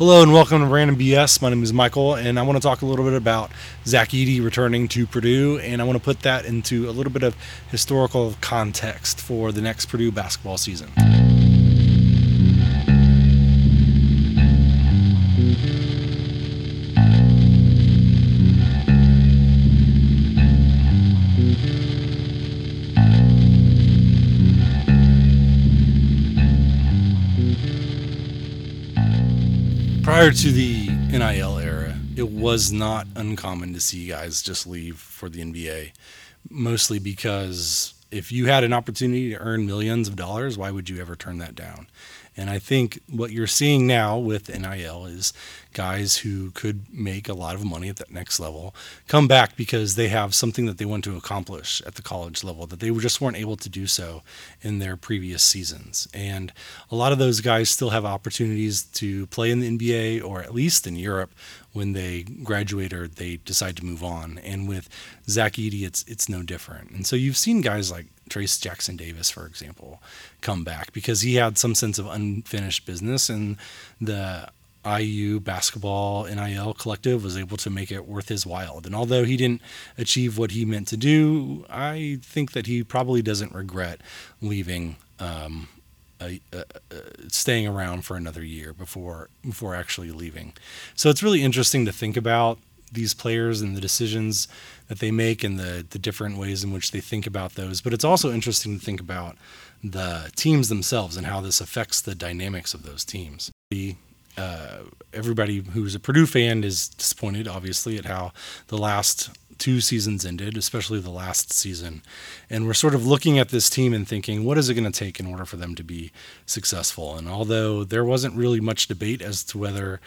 Hello and welcome to Random BS. My name is Michael, and I want to talk a little bit about Zach Edey returning to Purdue, and I want to put that into a little bit of historical context for the next Purdue basketball season. Prior to the NIL era, it was not uncommon to see guys just leave for the NBA, mostly because if you had an opportunity to earn millions of dollars, why would you ever turn that down? And I think what you're seeing now with NIL is guys who could make a lot of money at that next level come back because they have something that they want to accomplish at the college level that they just weren't able to do so in their previous seasons. And a lot of those guys still have opportunities to play in the NBA or at least in Europe when they graduate or they decide to move on. And with Zach Edey, it's it's no different. And so you've seen guys like Trayce Jackson Davis, for example, come back because he had some sense of unfinished business, and the IU basketball NIL collective was able to make it worth his while. And although he didn't achieve what he meant to do, I think that he probably doesn't regret leaving. Um, staying around for another year before before actually leaving. So it's really interesting to think about these players and the decisions that they make and the the different ways in which they think about those. But it's also interesting to think about the teams themselves and how this affects the dynamics of those teams. The, uh, everybody who's a Purdue fan is disappointed, obviously, at how the last two seasons ended, especially the last season. And we're sort of looking at this team and thinking, what is it going to take in order for them to be successful? And although there wasn't really much debate as to whether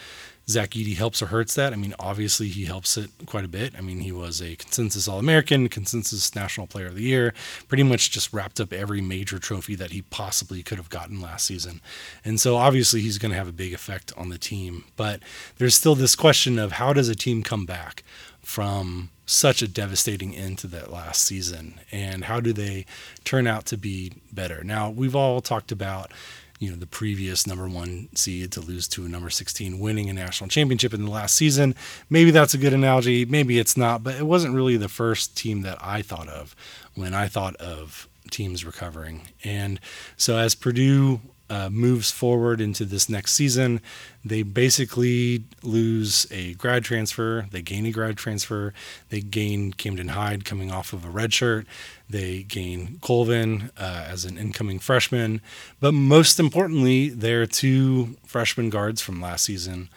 Zach Edey helps or hurts that. I mean, obviously he helps it quite a bit. I mean, he was a consensus All American, consensus National Player of the Year, pretty much just wrapped up every major trophy that he possibly could have gotten last season. And so obviously he's going to have a big effect on the team. But there's still this question of how does a team come back from such a devastating end to that last season and how do they turn out to be better? Now, we've all talked about you know the previous number one seed to lose to a number 16 winning a national championship in the last season. Maybe that's a good analogy maybe it's not but it wasn't really the first team that i thought of when i thought of teams recovering. And so as purdue uh, moves forward into this next season, they basically lose a grad transfer. They gain a grad transfer. They gain Camden Heide coming off of a red shirt. They gain Colvin uh, as an incoming freshman. But most importantly, their two freshman guards from last season,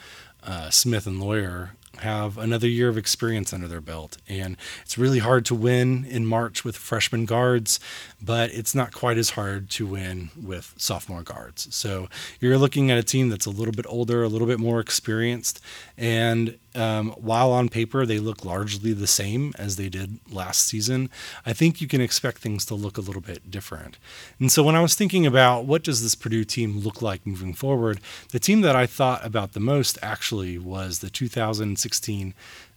uh, Smith and Loyer, have another year of experience under their belt. And it's really hard to win in March with freshman guards, but it's not quite as hard to win with sophomore guards. So you're looking at a team that's a little bit older, a little bit more experienced, and um, while on paper they look largely the same as they did last season, I think you can expect things to look a little bit different. And so when I was thinking about what does this Purdue team look like moving forward, the team that I thought about the most actually was the 2016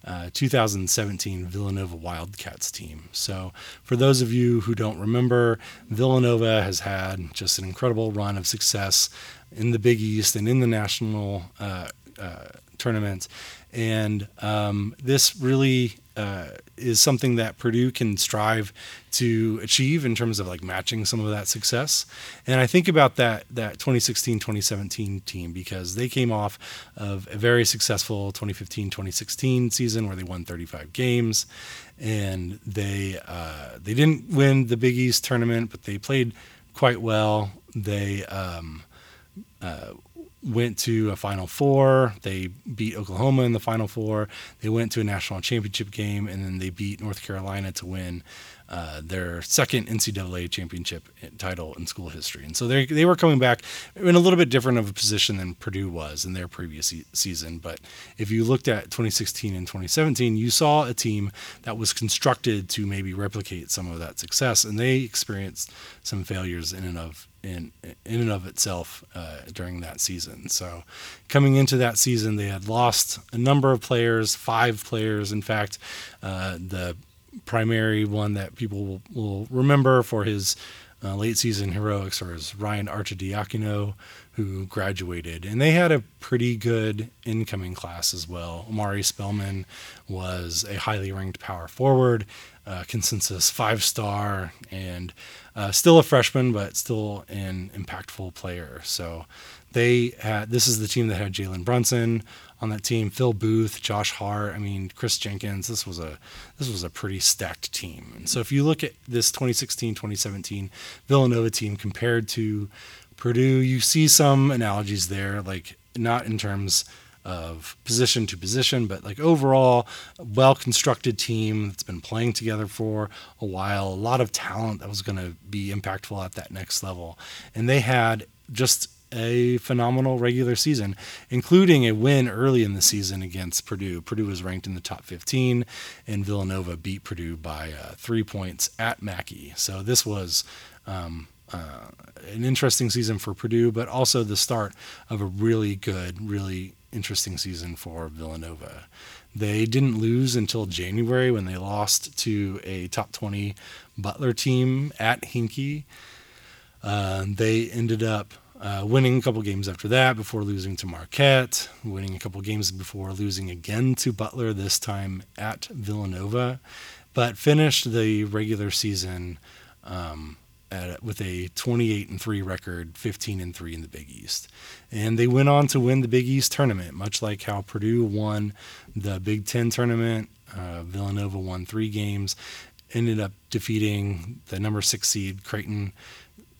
uh, 2017 Villanova Wildcats team. So, for those of you who don't remember, Villanova has had just an incredible run of success in the Big East and in the national uh, uh, tournament. And um, this really uh, is something that Purdue can strive to achieve in terms of like matching some of that success. And I think about that that 2016-2017 team because they came off of a very successful 2015-2016 season where they won 35 games, and they uh, they didn't win the Big East tournament, but they played quite well. They um, uh, went to a Final Four. They beat Oklahoma in the Final Four. They went to a national championship game, and then they beat North Carolina to win uh, their second NCAA championship title in school history. And so they they were coming back in a little bit different of a position than Purdue was in their previous season. But if you looked at 2016 and 2017, you saw a team that was constructed to maybe replicate some of that success, and they experienced some failures in and of in in and of itself uh, during that season. So, coming into that season, they had lost a number of players, five players, in fact. Uh, the primary one that people will, will remember for his uh, late season heroics was Ryan Arcidiacono, who graduated, and they had a pretty good incoming class as well. Omari Spellman was a highly ranked power forward, uh, consensus five star, and uh, still a freshman, but still an impactful player. So they had this is the team that had Jalen Brunson on that team, Phil Booth, Josh Hart, I mean Kris Jenkins. This was a this was a pretty stacked team. And so if you look at this 2016-2017 Villanova team compared to Purdue, you see some analogies there, like not in terms of position to position, but like overall, well constructed team that's been playing together for a while, a lot of talent that was going to be impactful at that next level. And they had just a phenomenal regular season, including a win early in the season against Purdue. Purdue was ranked in the top 15, and Villanova beat Purdue by uh, three points at Mackey. So this was. Um, uh, an interesting season for Purdue, but also the start of a really good, really interesting season for Villanova. They didn't lose until January when they lost to a top 20 Butler team at Hinkle. Uh, they ended up uh, winning a couple games after that before losing to Marquette, winning a couple games before losing again to Butler, this time at Villanova, but finished the regular season um, at, with a 28 and 3 record, 15 and 3 in the Big East. And they went on to win the Big East tournament, much like how Purdue won the Big Ten tournament. Uh, Villanova won three games, ended up defeating the number six seed Creighton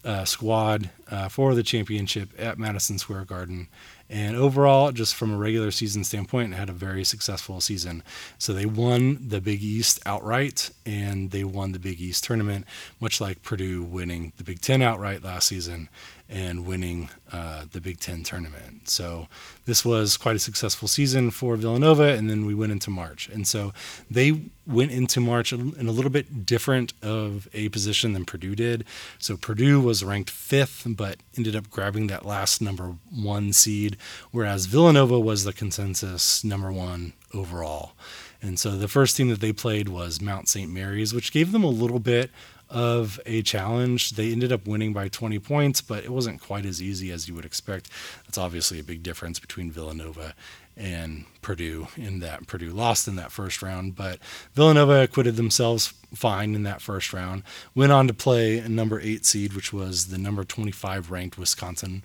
uh, squad uh, for the championship at Madison Square Garden. And overall, just from a regular season standpoint, had a very successful season. So they won the Big East outright, and they won the Big East tournament, much like Purdue winning the Big Ten outright last season and winning uh, the Big Ten tournament. So this was quite a successful season for Villanova, and then we went into March. And so they went into March in a little bit different of a position than Purdue did. So Purdue was ranked fifth, but ended up grabbing that last number one seed, whereas Villanova was the consensus number one overall. And so the first team that they played was Mount St. Mary's, which gave them a little bit of a challenge. They ended up winning by 20 points, but it wasn't quite as easy as you would expect. That's obviously a big difference between Villanova and Purdue in that Purdue lost in that first round, but Villanova acquitted themselves fine in that first round. Went on to play a number 8 seed, which was the number 25 ranked Wisconsin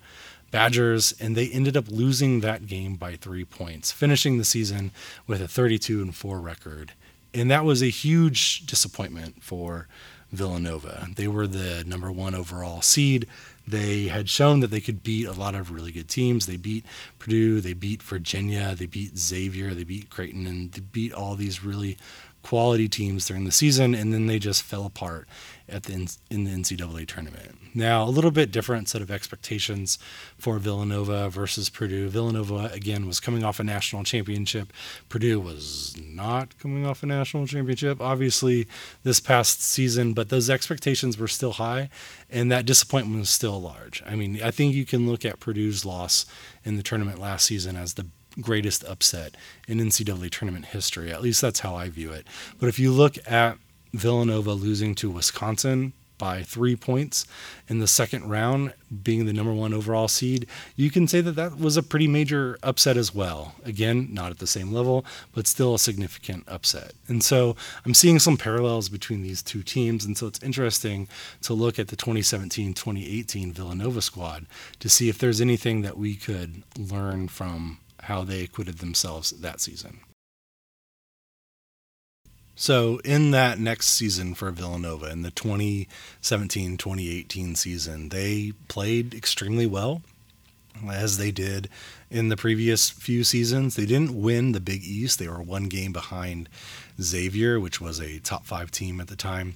Badgers, and they ended up losing that game by 3 points, finishing the season with a 32 and 4 record. And that was a huge disappointment for Villanova. They were the number one overall seed. They had shown that they could beat a lot of really good teams. They beat Purdue, they beat Virginia, they beat Xavier, they beat Creighton, and they beat all these really quality teams during the season, and then they just fell apart at the in the NCAA tournament. Now, a little bit different set of expectations for Villanova versus Purdue. Villanova again was coming off a national championship. Purdue was not coming off a national championship, obviously this past season, but those expectations were still high, and that disappointment was still large. I mean, I think you can look at Purdue's loss in the tournament last season as the greatest upset in NCAA tournament history. At least that's how I view it. But if you look at Villanova losing to Wisconsin by three points in the second round, being the number one overall seed, you can say that that was a pretty major upset as well. Again, not at the same level, but still a significant upset. And so I'm seeing some parallels between these two teams. And so it's interesting to look at the 2017 2018 Villanova squad to see if there's anything that we could learn from how they acquitted themselves that season. So, in that next season for Villanova, in the 2017 2018 season, they played extremely well, as they did in the previous few seasons. They didn't win the Big East, they were one game behind Xavier, which was a top five team at the time,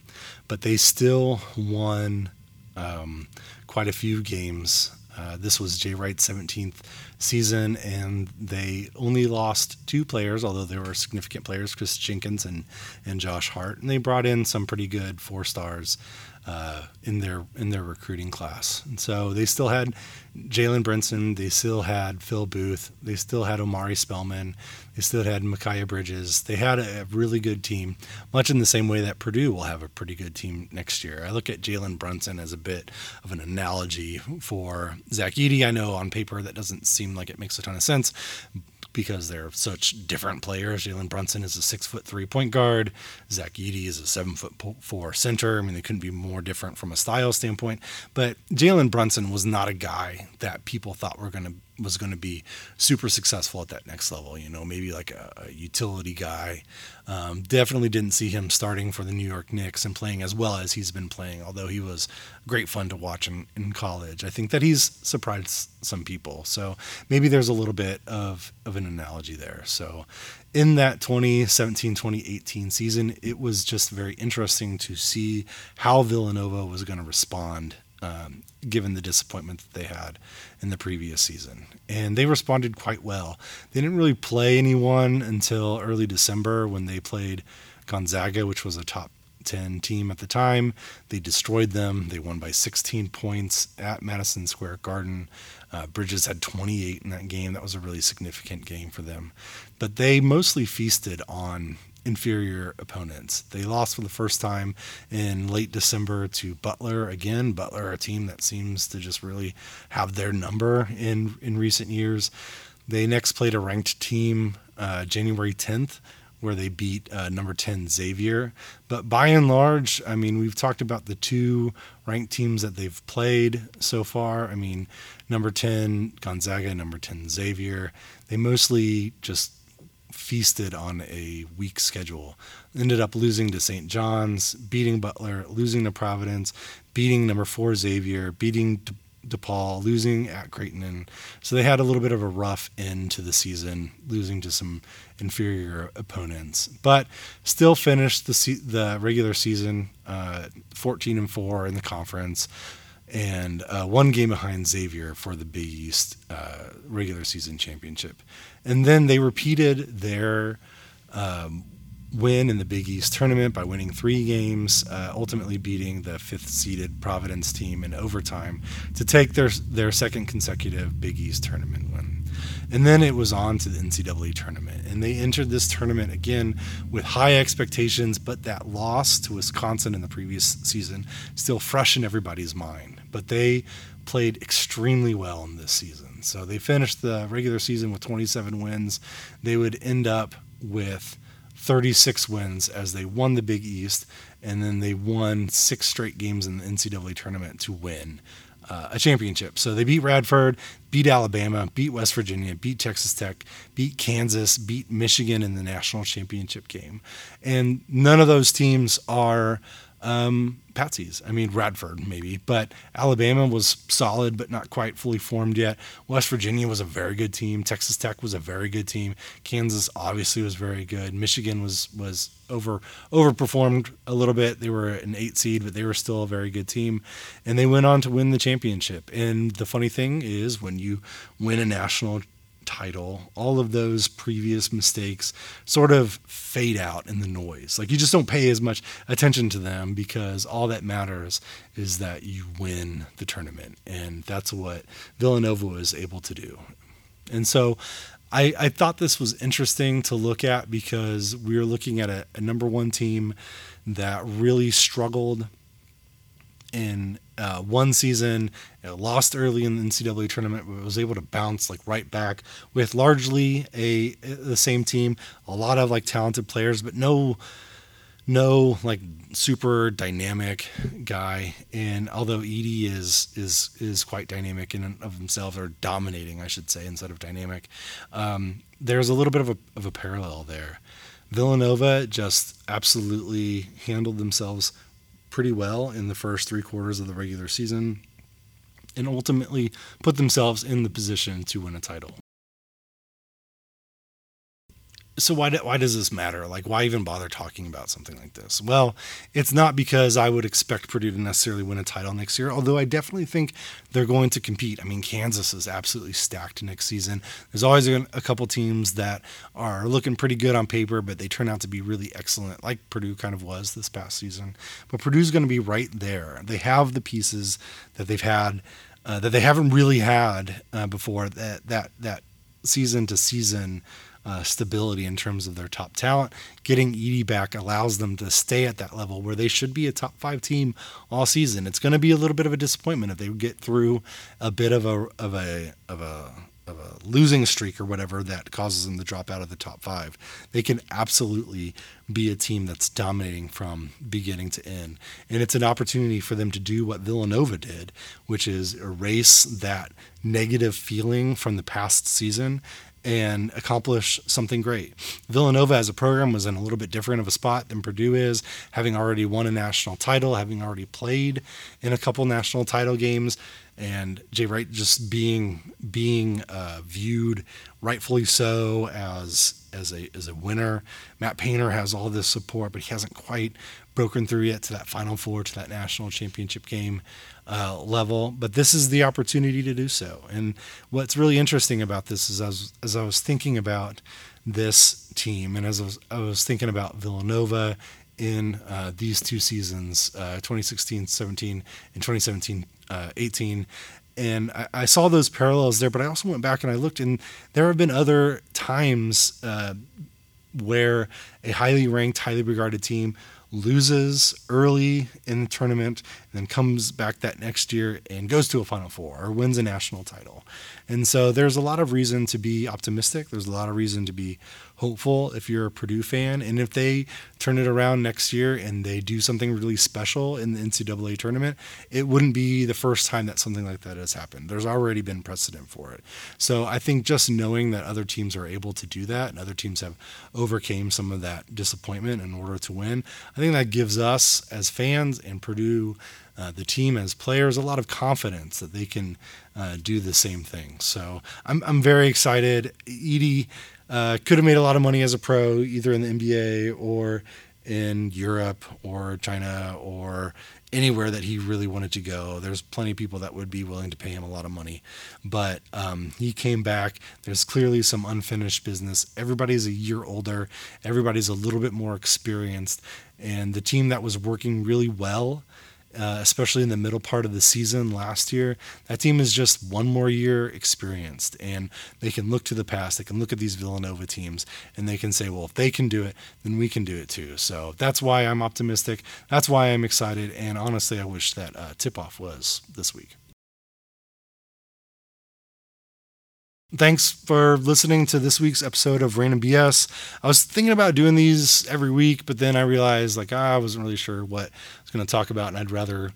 but they still won um, quite a few games. Uh, this was Jay Wright's 17th season, and they only lost two players, although there were significant players, Kris Jenkins and, and Josh Hart. And they brought in some pretty good four stars uh, in their in their recruiting class. And so they still had Jalen Brunson, they still had Phil Booth, they still had Omari Spellman, they still had Mikal Bridges. They had a, really good team, much in the same way that Purdue will have a pretty good team next year. I look at Jalen Brunson as a bit of an analogy for Zach Edey. I know on paper that doesn't seem like it makes a ton of sense, because they're such different players. Jalen Brunson is a six foot three point guard. Zach Edey is a seven foot four center. I mean, they couldn't be more different from a style standpoint. But Jalen Brunson was not a guy that people thought were going to was going to be super successful at that next level. You know, maybe like a, a utility guy. Um, definitely didn't see him starting for the New York Knicks and playing as well as he's been playing. Although he was great fun to watch in, in college, I think that he's surprised some people. So maybe there's a little bit of of an analogy there. So in that 2017 2018 season, it was just very interesting to see how Villanova was going to respond um, given the disappointment that they had in the previous season. And they responded quite well. They didn't really play anyone until early December when they played Gonzaga, which was a top 10 team at the time. They destroyed them. They won by 16 points at Madison Square Garden. Uh, Bridges had 28 in that game. That was a really significant game for them. But they mostly feasted on inferior opponents. They lost for the first time in late December to Butler. Again, Butler, a team that seems to just really have their number in in recent years. They next played a ranked team uh, January 10th, where they beat uh, number 10 Xavier. But by and large, I mean, we've talked about the two ranked teams that they've played so far. I mean, number 10 Gonzaga, number 10 Xavier. They mostly just feasted on a weak schedule. Ended up losing to St. John's, beating Butler, losing to Providence, beating number four Xavier, beating De- DePaul, losing at Creighton. so they had a little bit of a rough end to the season, losing to some inferior opponents, but still finished the se- the regular season uh, 14 and four in the conference and uh, one game behind Xavier for the Big East uh, regular season championship. And then they repeated their um, win in the Big East tournament by winning three games, uh, ultimately beating the fifth seeded Providence team in overtime to take their, their second consecutive Big East tournament win. And then it was on to the NCAA tournament. And they entered this tournament again with high expectations, but that loss to Wisconsin in the previous season still fresh in everybody's mind. But they played extremely well in this season. So they finished the regular season with 27 wins. They would end up with 36 wins as they won the Big East, and then they won six straight games in the NCAA tournament to win uh, a championship. So they beat Radford, beat Alabama, beat West Virginia, beat Texas Tech, beat Kansas, beat Michigan in the national championship game. And none of those teams are um, patsies. I mean, Radford maybe, but Alabama was solid, but not quite fully formed yet. West Virginia was a very good team. Texas Tech was a very good team. Kansas obviously was very good. Michigan was was over overperformed a little bit. They were an eight seed, but they were still a very good team, and they went on to win the championship. And the funny thing is, when you win a national title, all of those previous mistakes sort of fade out in the noise. Like you just don't pay as much attention to them because all that matters is that you win the tournament. And that's what Villanova was able to do. And so I, I thought this was interesting to look at because we were looking at a, a number one team that really struggled in uh, one season, you know, lost early in the NCAA tournament, but was able to bounce like right back with largely a the same team, a lot of like talented players, but no no like super dynamic guy. And although Edey is is is quite dynamic in and of himself, or dominating, I should say, instead of dynamic, um, there's a little bit of a of a parallel there. Villanova just absolutely handled themselves pretty well in the first three quarters of the regular season and ultimately put themselves in the position to win a title. So why do, why does this matter? Like, why even bother talking about something like this? Well, it's not because I would expect Purdue to necessarily win a title next year, although I definitely think they're going to compete. I mean, Kansas is absolutely stacked next season. There's always a, couple teams that are looking pretty good on paper, but they turn out to be really excellent, like Purdue kind of was this past season. But Purdue's going to be right there. They have the pieces that they've had. Uh, that they haven't really had uh, before that that that season to season uh, stability in terms of their top talent. Getting Edey back allows them to stay at that level where they should be a top five team all season. It's going to be a little bit of a disappointment if they get through a bit of a of a of a of a losing streak or whatever that causes them to drop out of the top five. They can absolutely be a team that's dominating from beginning to end. And it's an opportunity for them to do what Villanova did, which is erase that negative feeling from the past season and accomplish something great. Villanova as a program was in a little bit different of a spot than Purdue is, having already won a national title, having already played in a couple national title games, and Jay Wright just being being uh, viewed rightfully so as as a as a winner. Matt Painter has all this support, but he hasn't quite broken through yet to that Final Four, to that national championship game uh, level, but this is the opportunity to do so. And what's really interesting about this is as, as I was thinking about this team and as I was, I was thinking about Villanova in uh, these two seasons, uh, 2016 17 and 2017 uh, 18. And I, I, saw those parallels there, but I also went back and I looked, and there have been other times uh, where a highly ranked, highly regarded team loses early in the tournament and then comes back that next year and goes to a Final Four or wins a national title. And so there's a lot of reason to be optimistic. There's a lot of reason to be hopeful if you're a Purdue fan. And if they turn it around next year and they do something really special in the NCAA tournament, it wouldn't be the first time that something like that has happened. There's already been precedent for it. So I think just knowing that other teams are able to do that and other teams have overcame some of that disappointment in order to win, I think that gives us as fans and Purdue uh, the team as players a lot of confidence that they can uh, do the same thing. So I'm, I'm very excited. Edey uh, could have made a lot of money as a pro, either in the NBA or in Europe or China or anywhere that he really wanted to go. There's plenty of people that would be willing to pay him a lot of money. But um, he came back. There's clearly some unfinished business. Everybody's a year older, everybody's a little bit more experienced. And the team that was working really well uh, especially in the middle part of the season last year, that team is just one more year experienced. And they can look to the past. They can look at these Villanova teams and they can say, well, if they can do it, then we can do it too. So that's why I'm optimistic. That's why I'm excited. And honestly, I wish that uh, tip off was this week. Thanks for listening to this week's episode of Random BS. I was thinking about doing these every week, but then I realized like ah, I wasn't really sure what I was going to talk about, and I'd rather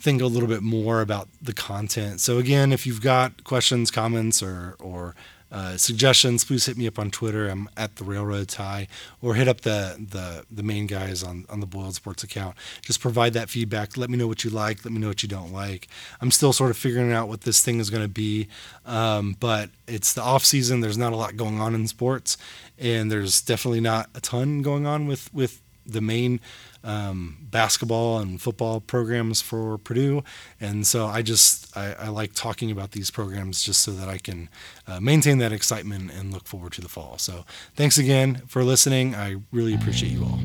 think a little bit more about the content. So again, if you've got questions, comments, or or uh, suggestions, please hit me up on Twitter. I'm at the Railroad Tie, or hit up the the the main guys on on the Boiled Sports account. Just provide that feedback. Let me know what you like. Let me know what you don't like. I'm still sort of figuring out what this thing is going to be, um, but it's the off season. There's not a lot going on in sports, and there's definitely not a ton going on with with the main um, basketball and football programs for Purdue, and so I just I, I, like talking about these programs just so that I can uh, maintain that excitement and look forward to the fall. So thanks again for listening. I really appreciate you all.